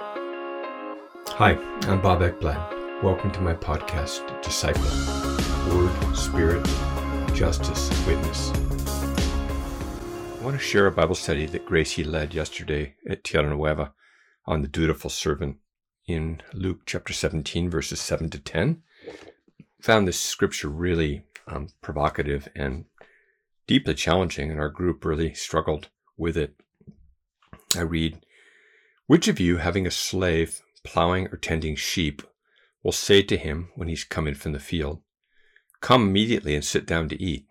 Hi, I'm Bob Ekblad. Welcome to my podcast, Disciple Word, Spirit, Justice, Witness. I want to share a Bible study that Gracie led yesterday at Tierra Nueva on the dutiful servant in Luke chapter 17, verses 7 to 10. Found this scripture really um, provocative and deeply challenging, and our group really struggled with it. I read, Which of you, having a slave plowing or tending sheep, will say to him when he's come in from the field, Come immediately and sit down to eat?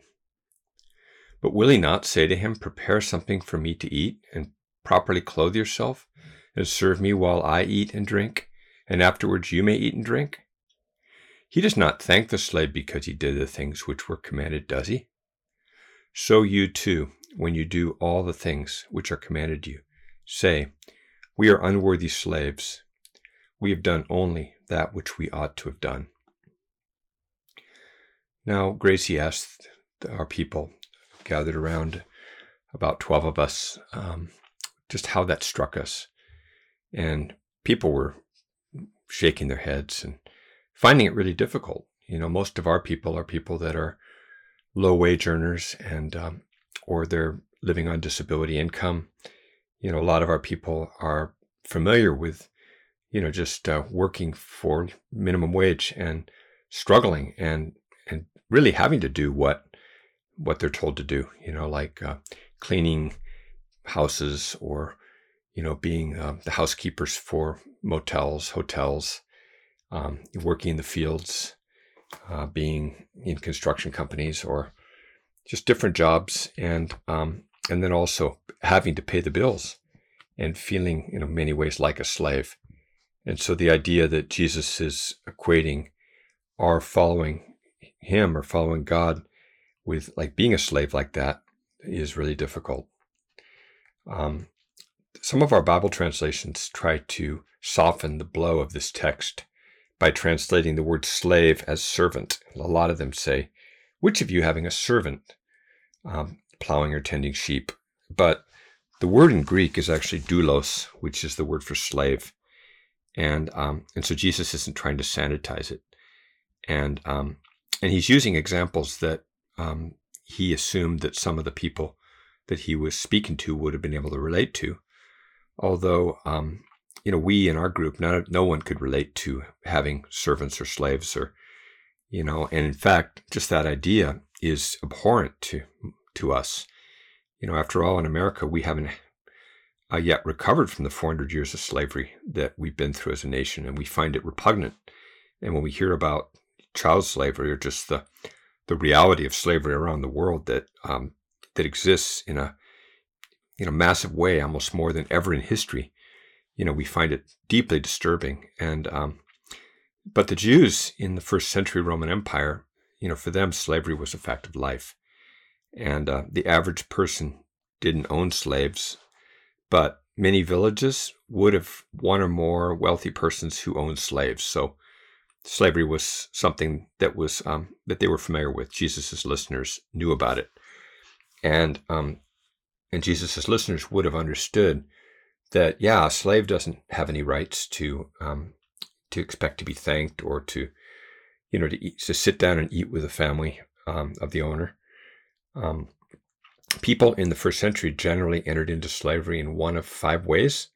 But will he not say to him, Prepare something for me to eat, and properly clothe yourself, and serve me while I eat and drink, and afterwards you may eat and drink? He does not thank the slave because he did the things which were commanded, does he? So you too, when you do all the things which are commanded you, say, We are unworthy slaves. We have done only that which we ought to have done. Now, Gracie asked our people gathered around, about 12 of us, um, just how that struck us. And people were shaking their heads and finding it really difficult. You know, most of our people are people that are low wage earners and um, or they're living on disability income. You know, a lot of our people are familiar with, you know, just uh, working for minimum wage and struggling and and really having to do what what they're told to do. You know, like uh, cleaning houses or you know being uh, the housekeepers for motels, hotels, um, working in the fields, uh, being in construction companies, or just different jobs, and um, and then also having to pay the bills and feeling, in many ways like a slave. And so the idea that Jesus is equating our following Him or following God with like being a slave like that is really difficult. Um, some of our Bible translations try to soften the blow of this text by translating the word slave as servant. A lot of them say, Which of you having a servant um, plowing or tending sheep? But the word in Greek is actually doulos, which is the word for slave. And, um, and so Jesus isn't trying to sanitize it. And, um, and he's using examples that um, he assumed that some of the people that he was speaking to would have been able to relate to. Although um, you know, we in our group, no, no one could relate to having servants or slaves or, you know, and in fact, just that idea is abhorrent to, to us. You know, after all, in America, we haven't uh, yet recovered from the 400 years of slavery that we've been through as a nation, and we find it repugnant. And when we hear about child slavery or just the the reality of slavery around the world that um, that exists in a in a massive way, almost more than ever in history, you know, we find it deeply disturbing. And, um, but the Jews in the first century Roman Empire, you know, for them, slavery was a fact of life. And uh, the average person didn't own slaves, but many villages would have one or more wealthy persons who owned slaves. So slavery was something that was um, that they were familiar with. Jesus's listeners knew about it, and um, and Jesus's listeners would have understood that yeah, a slave doesn't have any rights to um, to expect to be thanked or to you know to eat, to sit down and eat with the family um, of the owner. Um, people in the first century generally entered into slavery in one of five ways.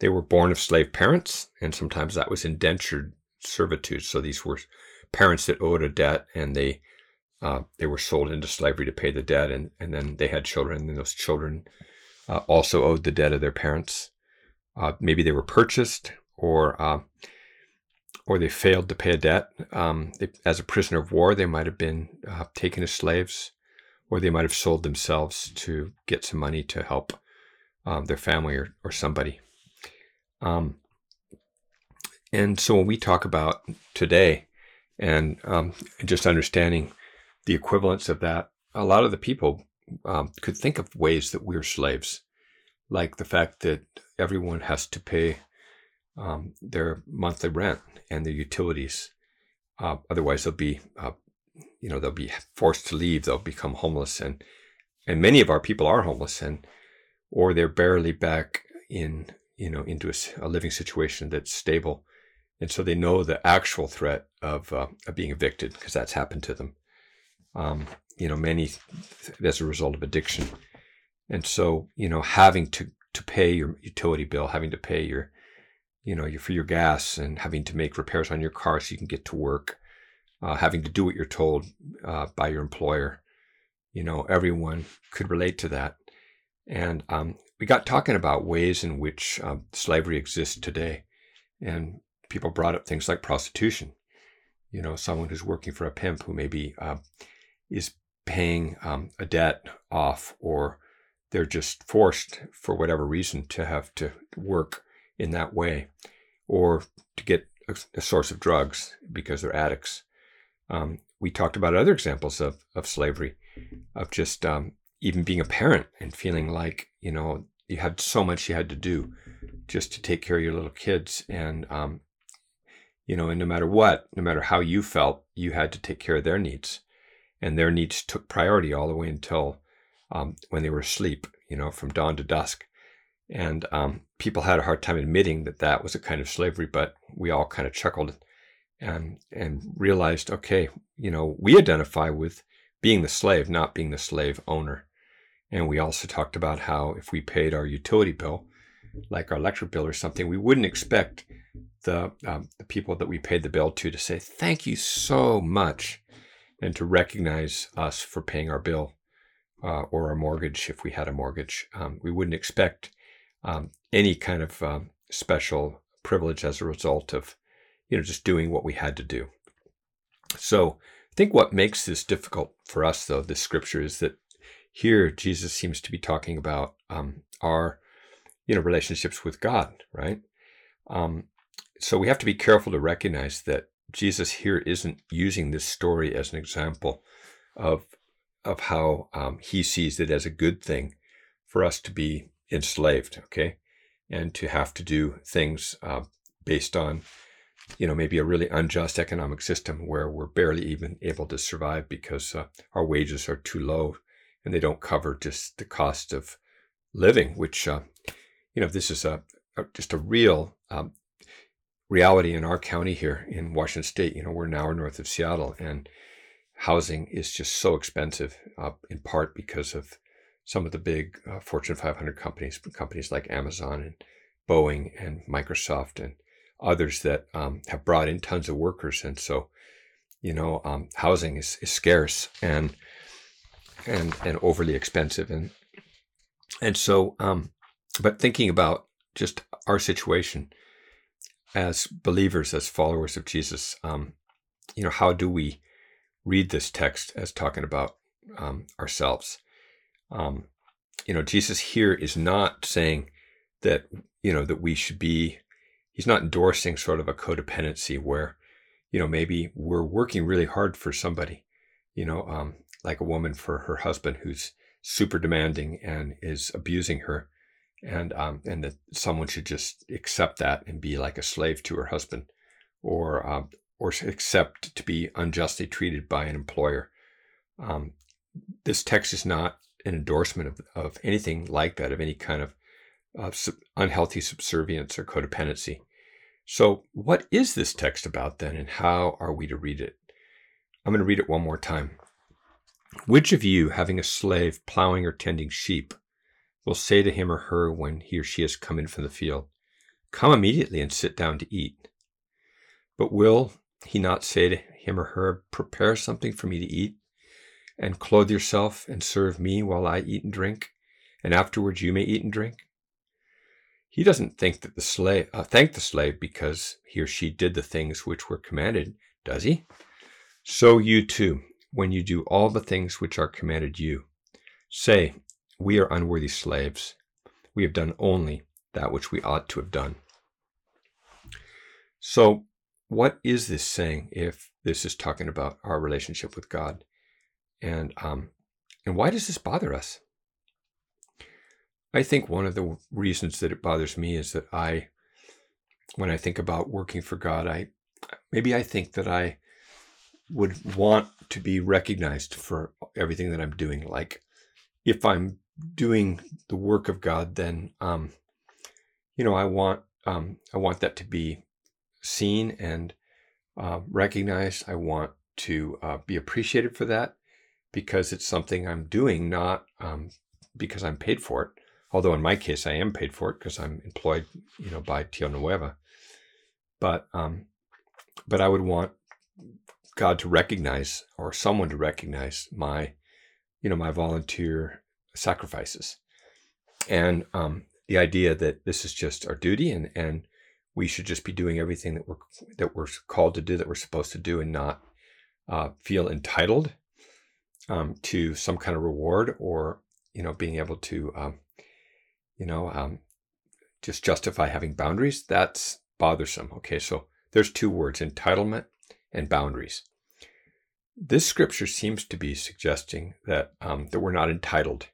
They were born of slave parents, and sometimes that was indentured servitude. So these were parents that owed a debt, and they uh, they were sold into slavery to pay the debt, and, and then they had children, and those children uh, also owed the debt of their parents. Uh, maybe they were purchased or uh, or they failed to pay a debt. Um, they, as a prisoner of war, they might have been uh, taken as slaves, or they might have sold themselves to get some money to help um, their family or, or somebody. Um, and so when we talk about today and um, just understanding the equivalence of that, a lot of the people um, could think of ways that we're slaves, like the fact that everyone has to pay um, their monthly rent and their utilities. Uh, otherwise, they'll be, uh, you know, they'll be forced to leave. They'll become homeless, and and many of our people are homeless, and or they're barely back in you know, into a, a living situation that's stable. And so they know the actual threat of, uh, of being evicted because that's happened to them. Um, you know, many as a result of addiction. And so, you know, having to, to pay your utility bill, having to pay your, you know, your, for your gas and having to make repairs on your car so you can get to work, uh, having to do what you're told uh, by your employer. You know, everyone could relate to that. And um, we got talking about ways in which um, slavery exists today. And people brought up things like prostitution. You know, someone who's working for a pimp who maybe uh, is paying um, a debt off or they're just forced for whatever reason to have to work in that way or to get a, a source of drugs because they're addicts. Um, we talked about other examples of, of slavery, of just um, even being a parent and feeling like, you know, you had so much you had to do just to take care of your little kids. And, um, you know, and no matter what, no matter how you felt, you had to take care of their needs. And their needs took priority all the way until um, when they were asleep, you know, from dawn to dusk. And um, people had a hard time admitting that that was a kind of slavery, but we all kind of chuckled and and realized, okay, you know, we identify with being the slave, not being the slave owner. And we also talked about how if we paid our utility bill, like our electric bill or something, we wouldn't expect the um, the people that we paid the bill to to say thank you so much, and to recognize us for paying our bill uh, or our mortgage if we had a mortgage. Um, we wouldn't expect um, any kind of um, special privilege as a result of, you know, just doing what we had to do. So I think what makes this difficult for us, though, this scripture is that here Jesus seems to be talking about um, our, you know, relationships with God, right? Um, so we have to be careful to recognize that Jesus here isn't using this story as an example of of how um, he sees it as a good thing for us to be enslaved, okay, and to have to do things uh, based on, you know, maybe a really unjust economic system where we're barely even able to survive because uh, our wages are too low and they don't cover just the cost of living, which, uh, you know, this is a, a just a real um, reality in our county here in Washington State. You know, we're an hour north of Seattle, and housing is just so expensive, uh, in part because of some of the big uh, Fortune 500 companies, companies like Amazon and Boeing and Microsoft and others that um, have brought in tons of workers. And so, you know, um, housing is, is scarce and and and overly expensive. And and so, um, but thinking about just our situation as believers, as followers of Jesus, um, you know, how do we read this text as talking about um, ourselves? Um, you know, Jesus here is not saying that, you know, that we should be, he's not endorsing sort of a codependency where, you know, maybe we're working really hard for somebody, you know, um, like a woman for her husband who's super demanding and is abusing her. And, um, and that someone should just accept that and be like a slave to her husband or, um, or accept to be unjustly treated by an employer. Um, this text is not an endorsement of, of anything like that, of any kind of uh, sub- unhealthy subservience or codependency. So, what is this text about then, and how are we to read it? I'm going to read it one more time. Which of you, having a slave plowing or tending sheep, will say to him or her when he or she has come in from the field, Come immediately and sit down to eat? But will he not say to him or her, Prepare something for me to eat? and clothe yourself and serve me while I eat and drink, and afterwards you may eat and drink? He doesn't think that the slave uh, thank the slave because he or she did the things which were commanded, does he? So you too, when you do all the things which are commanded you, say, We are unworthy slaves. We have done only that which we ought to have done. So, what is this saying if this is talking about our relationship with God? And um, and why does this bother us? I think one of the reasons that it bothers me is that I, when I think about working for God, I maybe I think that I would want to be recognized for everything that I'm doing. Like if I'm doing the work of God, then um, you know, I want um, I want that to be seen and uh, recognized. I want to uh, be appreciated for that because it's something I'm doing, not um, because I'm paid for it. Although in my case, I am paid for it because I'm employed, you know, by Tierra Nueva. But um, but I would want God to recognize or someone to recognize my, you know, my volunteer sacrifices, and um, the idea that this is just our duty and and we should just be doing everything that we're that we're called to do that we're supposed to do and not uh, feel entitled um, to some kind of reward or you know being able to um, you know um, just justify having boundaries that's bothersome okay so there's two words entitlement and boundaries this scripture seems to be suggesting that um, that we're not entitled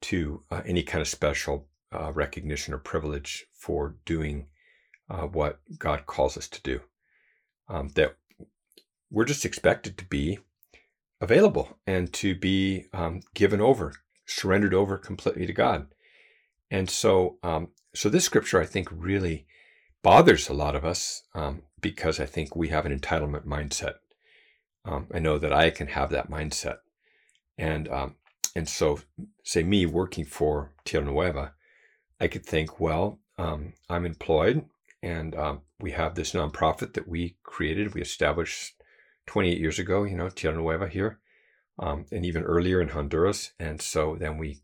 to uh, any kind of special uh, recognition or privilege for doing uh, what God calls us to do. Um, that we're just expected to be available and to be um, given over, surrendered over completely to God. And so, um, so this scripture I think really bothers a lot of us um, because I think we have an entitlement mindset. Um, I know that I can have that mindset, and um, and so say me working for Tierra Nueva, I could think, well, um, I'm employed and um, we have this nonprofit that we created, we established 28 years ago, you know, Tierra Nueva here, um, and even earlier in Honduras. And so then we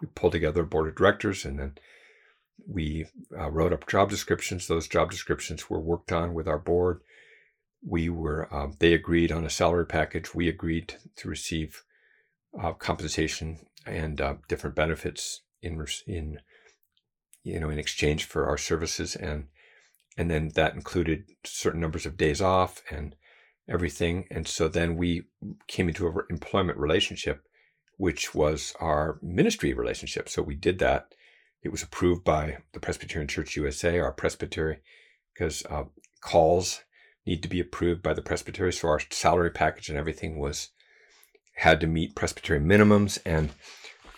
we pulled together a board of directors, and then we uh, wrote up job descriptions. Those job descriptions were worked on with our board. We were um, they agreed on a salary package. We agreed to, receive uh, compensation and uh, different benefits in in you know in exchange for our services and and then that included certain numbers of days off and everything. And so then we came into an employment relationship, which was our ministry relationship. So we did that. It was approved by the Presbyterian Church USA, our presbytery, because uh, calls need to be approved by the presbytery. So our salary package and everything was had to meet presbytery minimums. And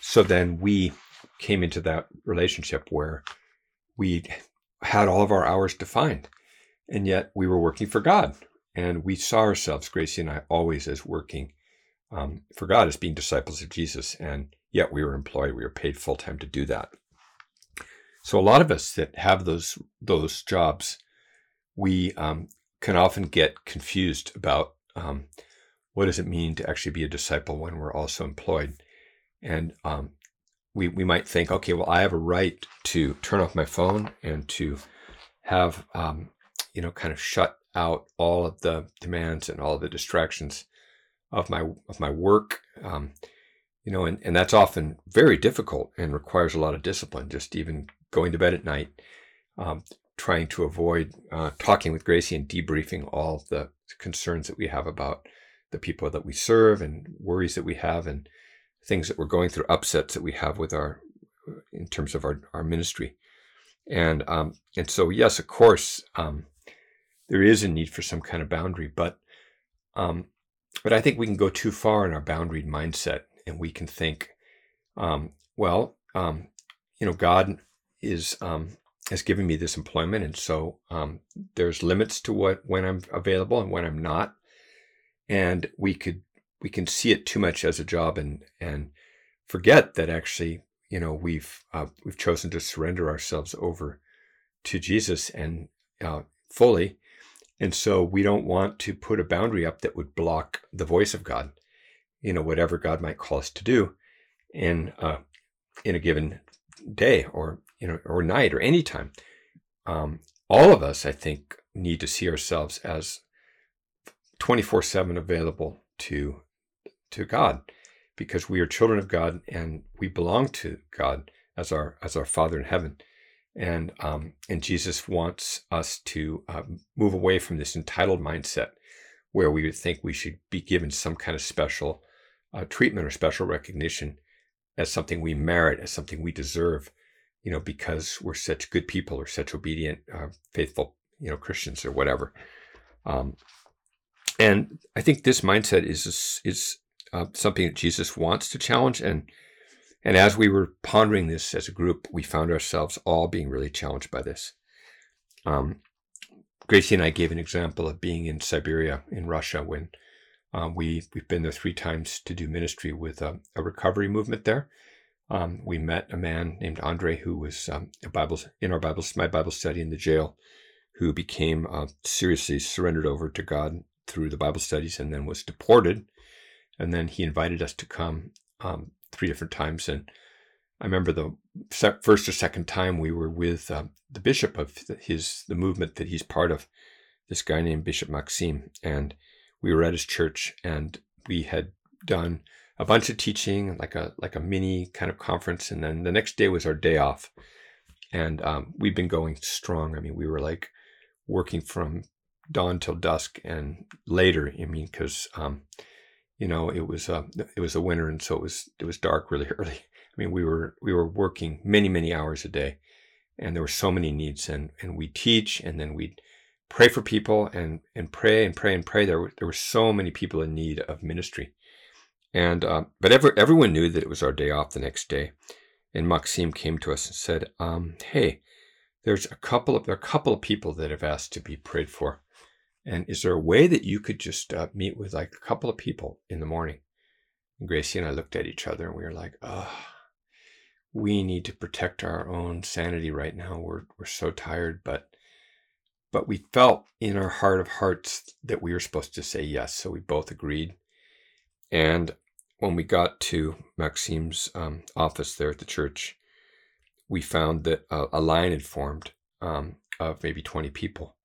so then we came into that relationship where we had all of our hours defined. And yet we were working for God. And we saw ourselves, Gracie and I, always as working um, for God, as being disciples of Jesus. And yet we were employed, we were paid full time to do that. So a lot of us that have those those jobs, we um, can often get confused about um, what does it mean to actually be a disciple when we're also employed. And um, we, we might think, okay, well, I have a right to turn off my phone and to have, um, you know, kind of shut out all of the demands and all of the distractions of my of my work. Um, you know, and, and that's often very difficult and requires a lot of discipline. Just even going to bed at night, um, trying to avoid uh, talking with Gracie and debriefing all the concerns that we have about the people that we serve and worries that we have and things that we're going through, upsets that we have with our, in terms of our, our ministry. And, um, and so, yes, of course, um, there is a need for some kind of boundary, but, um, but I think we can go too far in our boundary mindset and we can think, um, well, um, you know, God is, um, has given me this employment. And so, there's limits to what, when I'm available and when I'm not. And we could we can see it too much as a job and and forget that actually you know we've uh, we've chosen to surrender ourselves over to Jesus and uh, fully, and so we don't want to put a boundary up that would block the voice of God, you know whatever God might call us to do, in uh, in a given day or you know or night or any time. Um, all of us, I think, need to see ourselves as 24 7 available to to God because we are children of God and we belong to God as our as our Father in heaven. And um, and Jesus wants us to uh, move away from this entitled mindset where we would think we should be given some kind of special uh, treatment or special recognition as something we merit, as something we deserve, you know, because we're such good people or such obedient, uh, faithful, you know, Christians or whatever. Um, and I think this mindset is is uh, something that Jesus wants to challenge, and And as we were pondering this as a group, we found ourselves all being really challenged by this. Um, Gracie and I gave an example of being in Siberia in Russia when um, we we've been there three times to do ministry with a, a recovery movement there. Um, we met a man named Andre who was um, a Bible in our Bible my Bible study in the jail, who became uh, seriously surrendered over to God through the Bible studies and then was deported. And then he invited us to come um, three different times. And I remember the first or second time we were with uh, the bishop of his the movement that he's part of, this guy named Bishop Maxime, and we were at his church and we had done a bunch of teaching, like a like a mini kind of conference, and then the next day was our day off, and um, we've been going strong. I mean, we were like working from dawn till dusk and later. I mean, because um, you know it was uh, it was a winter, and so it was it was dark really early. I mean, we were we were working many many hours a day, and there were so many needs, and and we teach, and then we'd pray for people, and and pray and pray and pray. There were there were so many people in need of ministry and uh, but ever, everyone knew that it was our day off the next day. And Maxime came to us and said, um, "Hey, there's a couple of there are a couple of people that have asked to be prayed for, and is there a way that you could just uh, meet with like a couple of people in the morning?" And Gracie and I looked at each other and we were like, "Oh, we need to protect our own sanity right now. We're we're so tired, but." But we felt in our heart of hearts that we were supposed to say yes, so we both agreed. And when we got to Maxime's um, office there at the church, we found that a, a line had formed um, of maybe 20 people.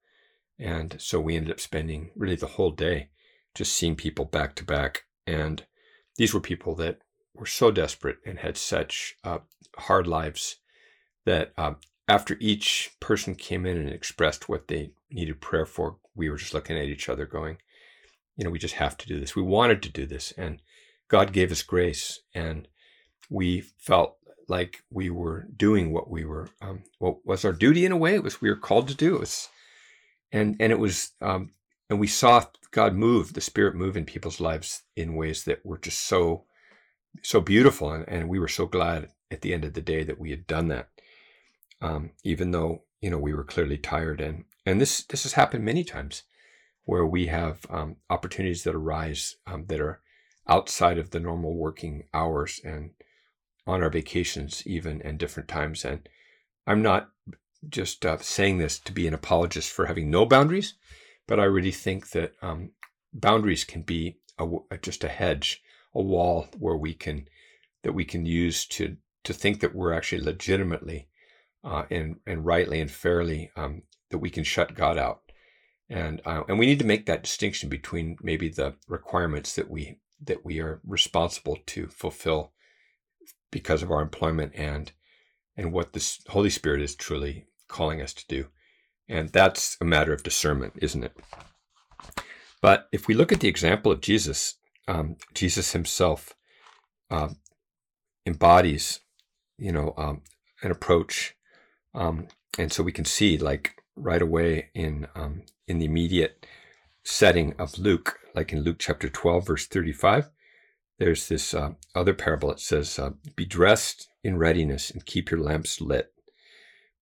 And so we ended up spending really the whole day just seeing people back to back. And these were people that were so desperate and had such uh, hard lives that um, after each person came in and expressed what they needed prayer for, we were just looking at each other going, you know, we just have to do this. We wanted to do this. And God gave us grace, and we felt like we were doing what we were, um, what was our duty in a way. It was we were called to do. It was, and and it was, um, and we saw God move, the Spirit move in people's lives in ways that were just so, so beautiful, and, and we were so glad at the end of the day that we had done that, um, even though you know we were clearly tired, and and this this has happened many times, where we have um, opportunities that arise um, that are outside of the normal working hours and on our vacations even and different times. And i'm not just uh, saying this to be an apologist for having no boundaries but i really think that um, boundaries can be a, just a hedge a wall where we can that we can use to to think that we're actually legitimately uh, and and rightly and fairly um, that we can shut god out. And uh, and we need to make that distinction between maybe the requirements that we that we are responsible to fulfill because of our employment and and what the Holy Spirit is truly calling us to do. And that's a matter of discernment, isn't it? But if we look at the example of Jesus, um, Jesus himself uh, embodies, you know, um, an approach, um, and so we can see, like right away in um, in the immediate setting of Luke, like in Luke chapter 12, verse 35, there's this uh, other parable that says, uh, Be dressed in readiness and keep your lamps lit.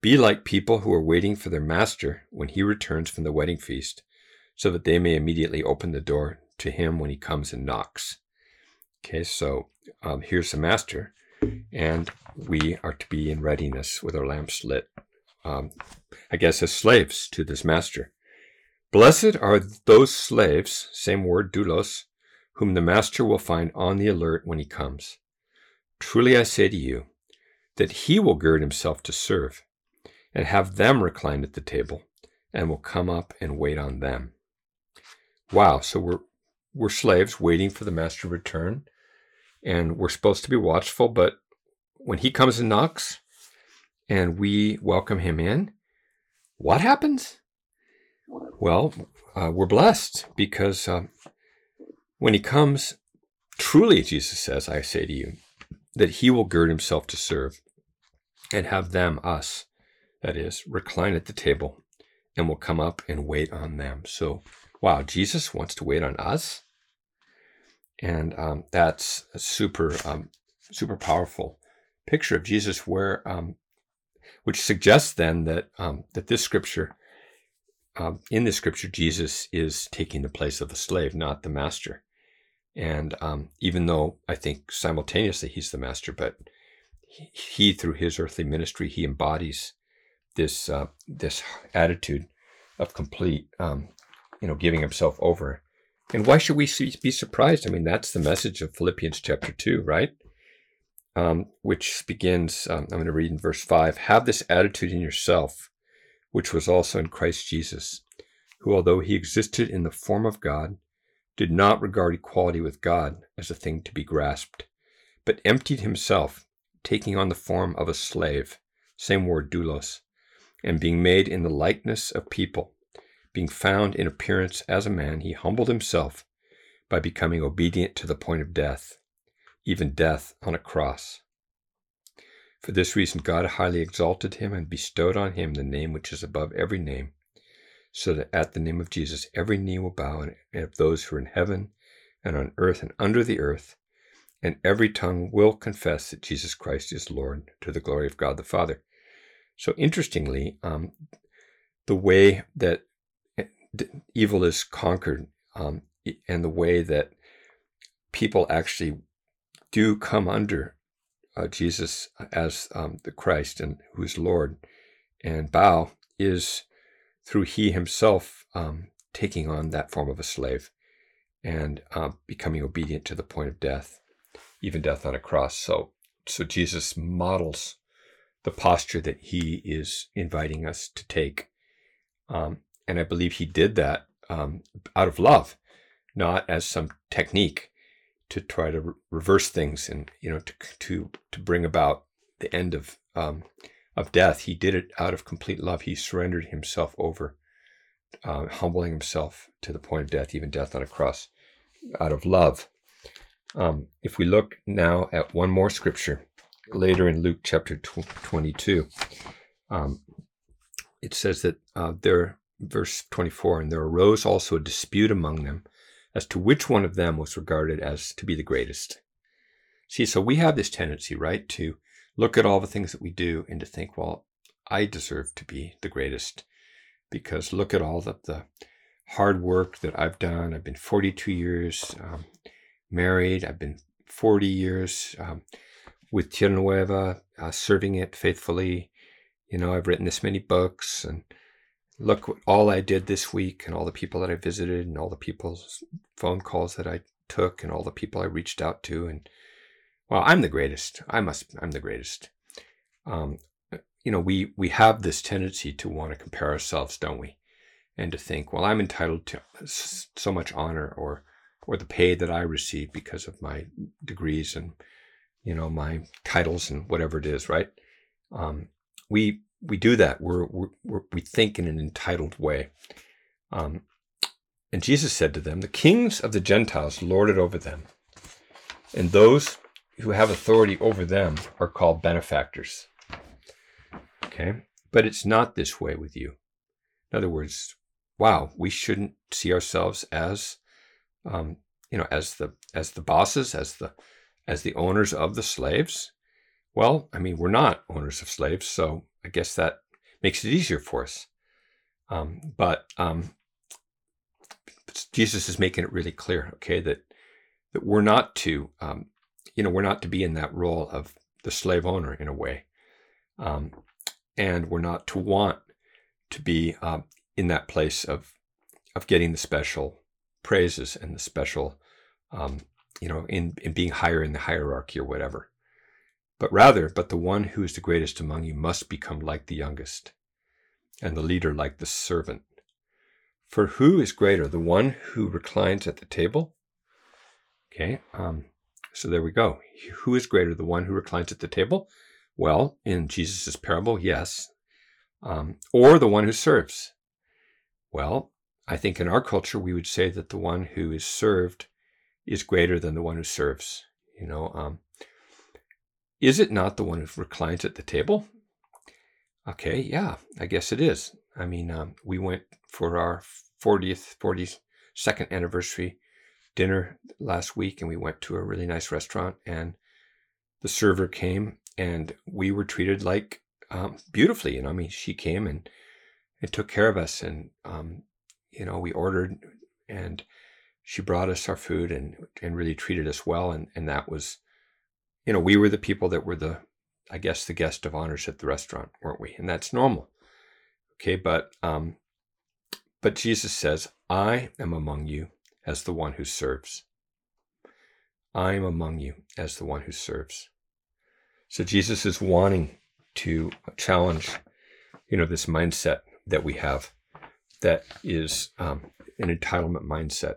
Be like people who are waiting for their master when he returns from the wedding feast, so that they may immediately open the door to him when he comes and knocks. Okay, so um, here's the master, and we are to be in readiness with our lamps lit. Um, I guess as slaves to this master. Blessed are those slaves, same word, doulos, whom the master will find on the alert when he comes. Truly I say to you, that he will gird himself to serve, and have them recline at the table, and will come up and wait on them. Wow, so we're we're slaves waiting for the master to return, and we're supposed to be watchful, but when he comes and knocks and we welcome him in, what happens? Well, uh, we're blessed because uh, when he comes, truly, Jesus says, I say to you, that he will gird himself to serve and have them, us, that is, recline at the table and will come up and wait on them. So, wow, Jesus wants to wait on us. And um, that's a super, um, super powerful picture of Jesus where, um, which suggests then that um, that this scripture, um, in this scripture, Jesus is taking the place of the slave, not the master. And um, even though I think simultaneously he's the master, but he, he through his earthly ministry, he embodies this uh, this attitude of complete, um, you know, giving himself over. And why should we be surprised? I mean, that's the message of Philippians chapter two, right? Um, which begins. Um, I'm going to read in verse five. Have this attitude in yourself, which was also in Christ Jesus, who, although he existed in the form of God, did not regard equality with God as a thing to be grasped, but emptied himself, taking on the form of a slave. Same word, doulos and being made in the likeness of people, being found in appearance as a man, he humbled himself by becoming obedient to the point of death, even death on a cross. For this reason, God highly exalted him and bestowed on him the name which is above every name, so that at the name of Jesus every knee will bow, and of those who are in heaven and on earth and under the earth, and every tongue will confess that Jesus Christ is Lord to the glory of God the Father. So interestingly, um, the way that eh, evil is conquered um, and the way that people actually do come under uh, Jesus as um, the Christ and who's Lord and bow is through he himself um, taking on that form of a slave and uh, becoming obedient to the point of death, even death on a cross. So, so Jesus models the posture that he is inviting us to take. Um, and I believe he did that um, out of love, not as some technique to try to re- reverse things and you know to to to bring about the end of um, of death. He did it out of complete love. He surrendered himself over, uh, humbling himself to the point of death, even death on a cross, out of love. Um, if we look now at one more scripture, later in Luke chapter 22, um, it says that uh, there, verse 24, and there arose also a dispute among them as to which one of them was regarded as to be the greatest. See, so we have this tendency, right, to look at all the things that we do and to think, well, I deserve to be the greatest because look at all the, the hard work that I've done. I've been 42 years um, married. I've been 40 years um, with Tierra Nueva, uh, serving it faithfully. You know, I've written this many books and look what all I did this week and all the people that I visited and all the people's phone calls that I took and all the people I reached out to. And well, I'm the greatest. I must, I'm the greatest. Um, you know, we, we have this tendency to want to compare ourselves, don't we? And to think, well, I'm entitled to so much honor or, or the pay that I receive because of my degrees and you know, my titles and whatever it is, right? Um, we we do that. We're, we're, we think in an entitled way. Um, and Jesus said to them, "The kings of the Gentiles lord it over them, and those who have authority over them are called benefactors." Okay, but it's not this way with you. In other words, wow, we shouldn't see ourselves as, um, you know, as the as the bosses, as the as the owners of the slaves? Well, I mean, we're not owners of slaves, so I guess that makes it easier for us. Um, but um, Jesus is making it really clear, okay, that that we're not to, um, you know, we're not to be in that role of the slave owner in a way, um, and we're not to want to be uh, in that place of of getting the special praises and the special um, you know, in, in being higher in the hierarchy or whatever. But rather, but the one who is the greatest among you must become like the youngest, and the leader like the servant. For who is greater, the one who reclines at the table? Okay, um, so there we go. Who is greater, the one who reclines at the table? Well, in Jesus' parable, yes. Um, or the one who serves? Well, I think in our culture, we would say that the one who is served is greater than the one who serves. You know, um, is it not the one who reclines at the table? Okay, yeah, I guess it is. I mean, um, we went for our 40th, 42nd anniversary dinner last week, and we went to a really nice restaurant, and the server came and we were treated like um, beautifully. You know, I mean, she came and and took care of us, and um, you know, we ordered, and she brought us our food and and really treated us well, and and that was, you know, we were the people that were the, I guess, the guest of honors at the restaurant, weren't we? And that's normal. Okay, but um, but Jesus says, "I am among you as the one who serves." I am among you as the one who serves. So Jesus is wanting to challenge, you know, this mindset that we have that is um, an entitlement mindset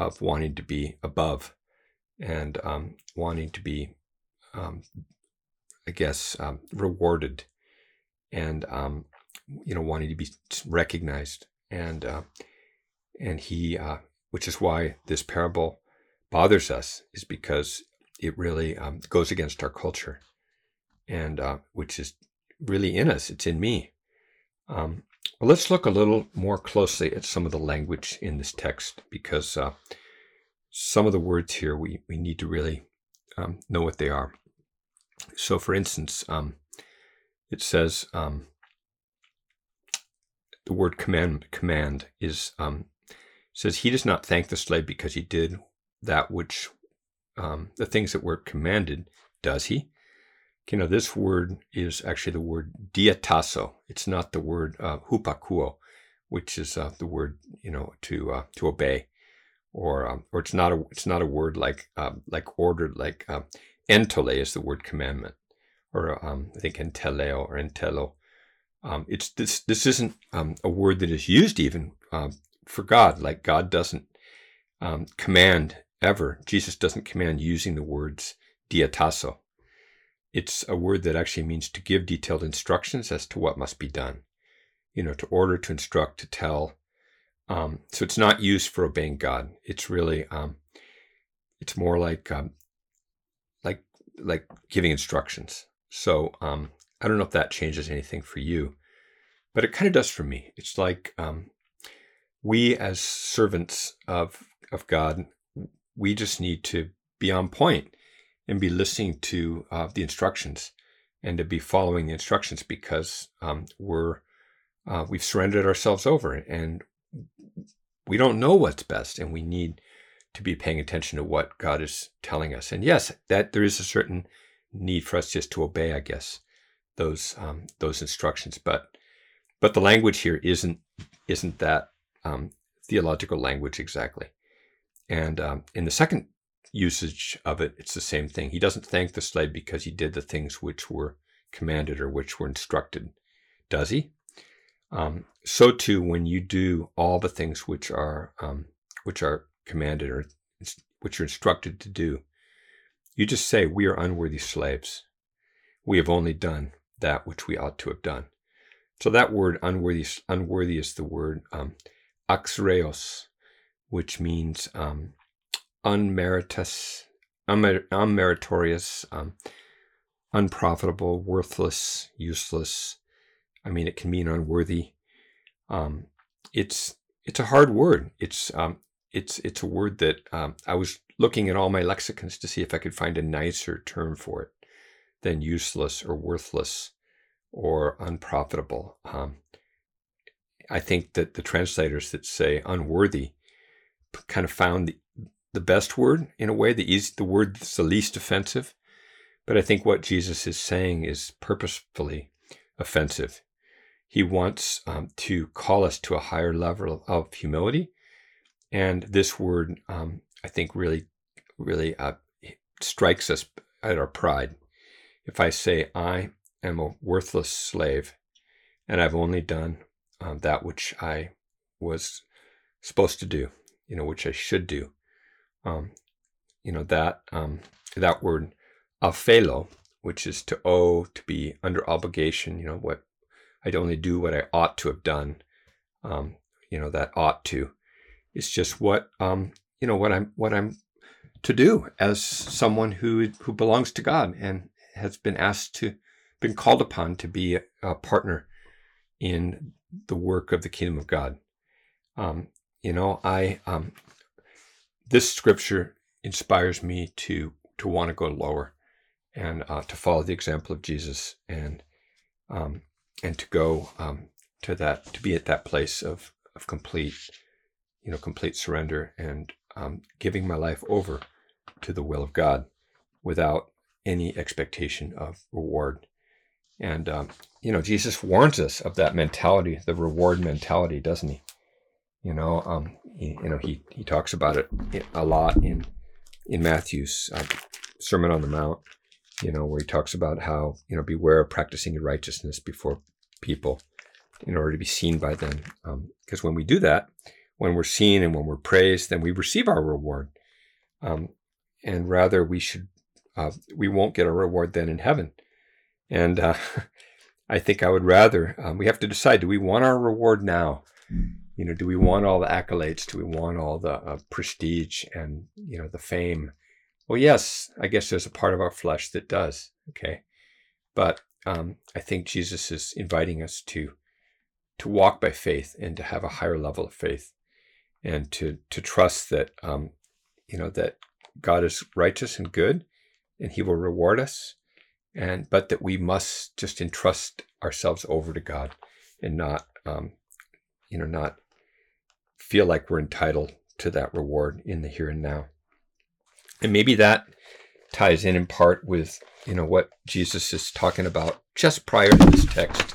of wanting to be above and um, wanting to be, um, I guess, um, rewarded and, um, you know, wanting to be recognized. And, uh, and he, uh, which is why this parable bothers us is because it really um, goes against our culture, and uh, which is really in us. It's in me. Um, well, let's look a little more closely at some of the language in this text because uh, some of the words here we, we need to really um, know what they are. So, for instance, um, it says um, the word command command is um, says he does not thank the slave because he did that which um, the things that were commanded, does he? You know, this word is actually the word diatasso. It's not the word uh, hupakuo, which is uh, the word you know to uh, to obey, or um, or it's not a it's not a word like um, like ordered like um, entole is the word commandment, or um, I think enteleo or entelo. Um, it's this this isn't um, a word that is used even uh, for God. Like God doesn't um, command ever, Jesus doesn't command using the words diatasso. It's a word that actually means to give detailed instructions as to what must be done. You know, to order, to instruct, to tell. Um, so it's not used for obeying God. It's really, um, it's more like, um, like, like giving instructions. So um, I don't know if that changes anything for you, but it kind of does for me. It's like um, we as servants of of God we just need to be on point and be listening to uh, the instructions and to be following the instructions because um, we're uh, we've surrendered ourselves over and we don't know what's best and we need to be paying attention to what God is telling us. And yes, that there is a certain need for us just to obey, I guess, those um, those instructions. But but the language here isn't isn't that um, theological language exactly. And um, in the second usage of it, it's the same thing. He doesn't thank the slave because he did the things which were commanded or which were instructed. Does he? Um, so too, when you do all the things which are um, which are commanded or which you're instructed to do, you just say, "We are unworthy slaves. We have only done that which we ought to have done." So that word "unworthy" unworthy is the word um, axreos, which means um, unmeritorious, unmer- unmeritorious, um, unprofitable, worthless, useless. I mean, it can mean unworthy. Um, it's it's a hard word. It's um, it's it's a word that um, I was looking at all my lexicons to see if I could find a nicer term for it than useless or worthless or unprofitable. Um, I think that the translators that say unworthy kind of found the, the best word in a way, the easy, the word that's the least offensive. But I think what Jesus is saying is purposefully offensive. He wants um, to call us to a higher level of humility. And this word, um, I think, really, really uh, strikes us at our pride. If I say, I am a worthless slave and I've only done um, that which I was supposed to do, you know, which I should do. Um, you know, that, um, that word aphelo, which is to owe, to be under obligation, you know, what I'd only do what I ought to have done. Um, you know, that ought to It's just what, um, you know, what I'm, what I'm to do as someone who, who belongs to God and has been asked to, been called upon to be a, a partner in the work of the kingdom of God. Um, you know, I um, this scripture inspires me to to want to go lower and uh, to follow the example of Jesus and um, and to go um, to that to be at that place of of complete you know complete surrender and um, giving my life over to the will of God without any expectation of reward. And um, you know, Jesus warns us of that mentality, the reward mentality, doesn't he? You know, um, he, you know, he he talks about it a lot in in Matthew's uh, Sermon on the Mount. You know, where he talks about how you know beware of practicing your righteousness before people in order to be seen by them. Because um, when we do that, when we're seen and when we're praised, then we receive our reward. Um, and rather, we should uh, we won't get a reward then in heaven. And uh, I think I would rather um, we have to decide: do we want our reward now? You know, do we want all the accolades? Do we want all the uh, prestige and you know the fame? Well, yes, I guess there's a part of our flesh that does. Okay, but um, I think Jesus is inviting us to to walk by faith and to have a higher level of faith and to to trust that um, you know that God is righteous and good, and He will reward us, and but that we must just entrust ourselves over to God and not um, you know not feel like we're entitled to that reward in the here and now, and maybe that ties in in part with you know what Jesus is talking about just prior to this text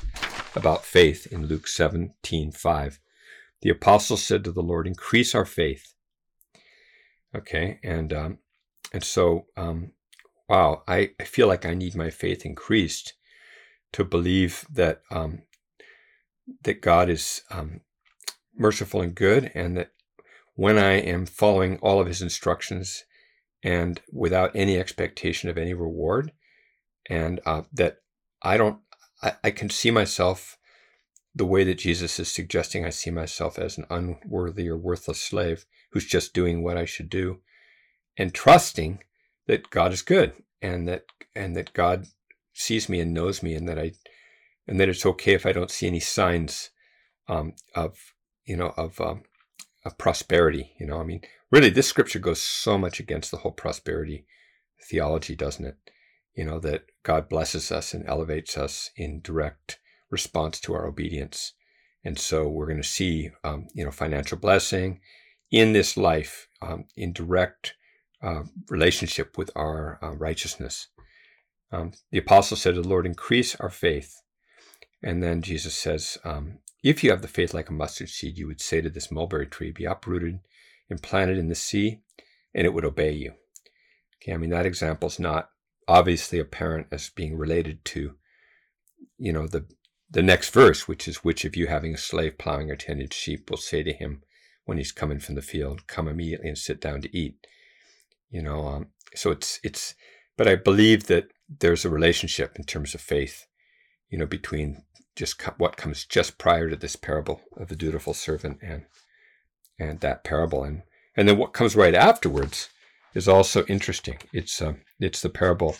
about faith in Luke 17 5 the apostle said to the Lord, "Increase our faith." Okay, and um, and so um, wow, I, I feel like I need my faith increased to believe that um, that God is um, merciful and good, and that when I am following all of His instructions and without any expectation of any reward, and uh, that I don't, I, I can see myself the way that Jesus is suggesting I see myself as an unworthy or worthless slave who's just doing what I should do and trusting that God is good and that and that God sees me and knows me and that I and that it's okay if I don't see any signs um, of you know of um, of prosperity you know I mean really this scripture goes so much against the whole prosperity theology doesn't it you know that God blesses us and elevates us in direct response to our obedience. And so we're going to see, um, you know, financial blessing in this life um, in direct uh, relationship with our uh, righteousness. Um, the apostle said to the Lord, increase our faith. And then Jesus says, um, if you have the faith like a mustard seed, you would say to this mulberry tree, be uprooted and planted in the sea, and it would obey you. Okay, I mean, that example is not obviously apparent as being related to, you know, the the next verse, which is, Which of you having a slave plowing or tending sheep will say to him when he's coming from the field, Come immediately and sit down to eat? You know, um, so it's, it's, but I believe that there's a relationship in terms of faith, you know, between just co- what comes just prior to this parable of the dutiful servant and, and that parable. And, and then what comes right afterwards is also interesting. It's, um, it's the parable,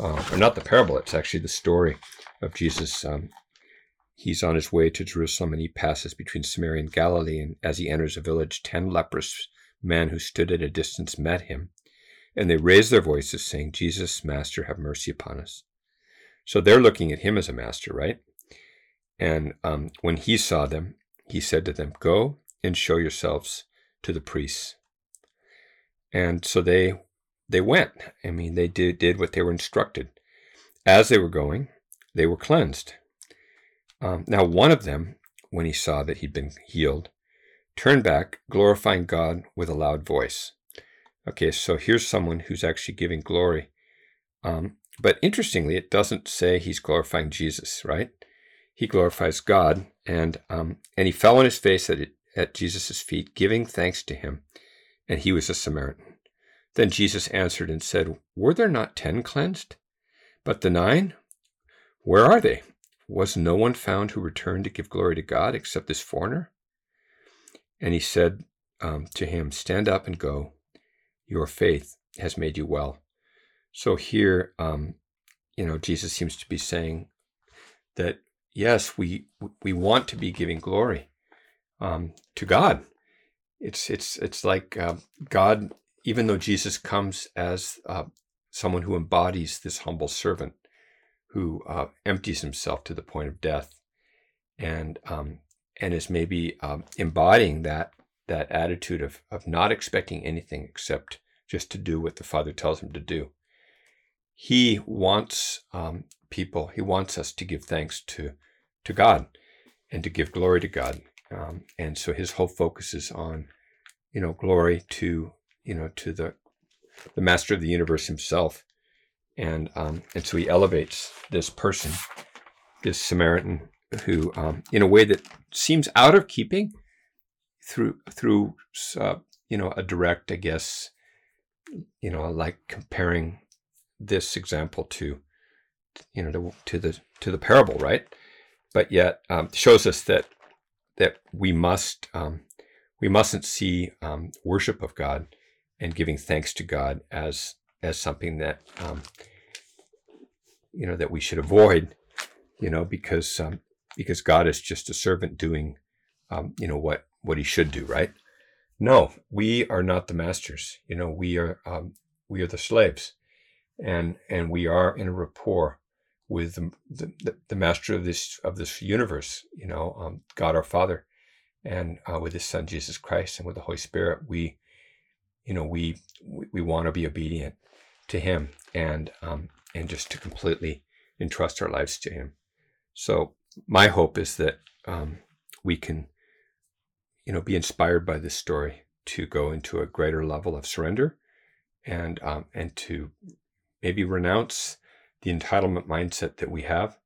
uh, or not the parable, it's actually the story of Jesus um, He's on his way to Jerusalem and he passes between Samaria and Galilee. And as he enters a village, ten leprous men who stood at a distance met him. And they raised their voices, saying, Jesus, Master, have mercy upon us. So they're looking at him as a master, right? And um, when he saw them, he said to them, Go and show yourselves to the priests. And so they they went. I mean, they did, did what they were instructed. As they were going, they were cleansed. Um, now, one of them, when he saw that he'd been healed, turned back, glorifying God with a loud voice. Okay, so here's someone who's actually giving glory. Um, but interestingly, it doesn't say he's glorifying Jesus, right? He glorifies God, and um, and he fell on his face at at Jesus' feet, giving thanks to him, and he was a Samaritan. Then Jesus answered and said, Were there not ten cleansed? But the nine? Where are they? Was no one found who returned to give glory to God except this foreigner? And he said um, to him, Stand up and go. Your faith has made you well. So here, um, you know, Jesus seems to be saying that yes, we we want to be giving glory um, to God. It's it's it's like uh, God, even though Jesus comes as uh, someone who embodies this humble servant who uh, empties himself to the point of death and um, and is maybe um, embodying that that attitude of of not expecting anything except just to do what the Father tells him to do. He wants um, people. He wants us to give thanks to to God and to give glory to God. Um, and so his whole focus is on, you know, glory to you know to the the Master of the universe himself, and um, and so he elevates this person, this Samaritan, who um, in a way that seems out of keeping through through uh, you know a direct, I guess, you know, like comparing this example to you know to, to the to the parable, right? But yet um, shows us that that we must um, we mustn't see um, worship of God and giving thanks to God as as something that um, you know that we should avoid, you know, because um, because God is just a servant doing, um, you know, what what he should do, right? No, we are not the masters. You know, we are we are the slaves, and and we are in a rapport with the, the, the master of this of this universe. You know, um, God our Father, and uh, with His Son Jesus Christ, and with the Holy Spirit. We, you know, we we, want to be obedient to Him, and um, and just to completely entrust our lives to Him. So my hope is that um, we can, you know, be inspired by this story to go into a greater level of surrender, and um, and to maybe renounce the entitlement mindset that we have,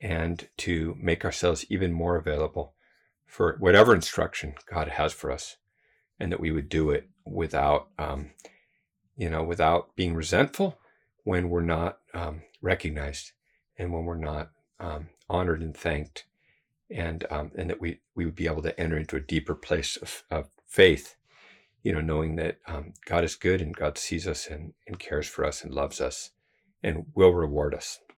and to make ourselves even more available for whatever instruction God has for us, and that we would do it without, um, you know, without being resentful when we're not um, recognized and when we're not um, honored and thanked, and um, and that we we would be able to enter into a deeper place of, of faith, you know, knowing that um, God is good and God sees us and, and cares for us and loves us, and will reward us.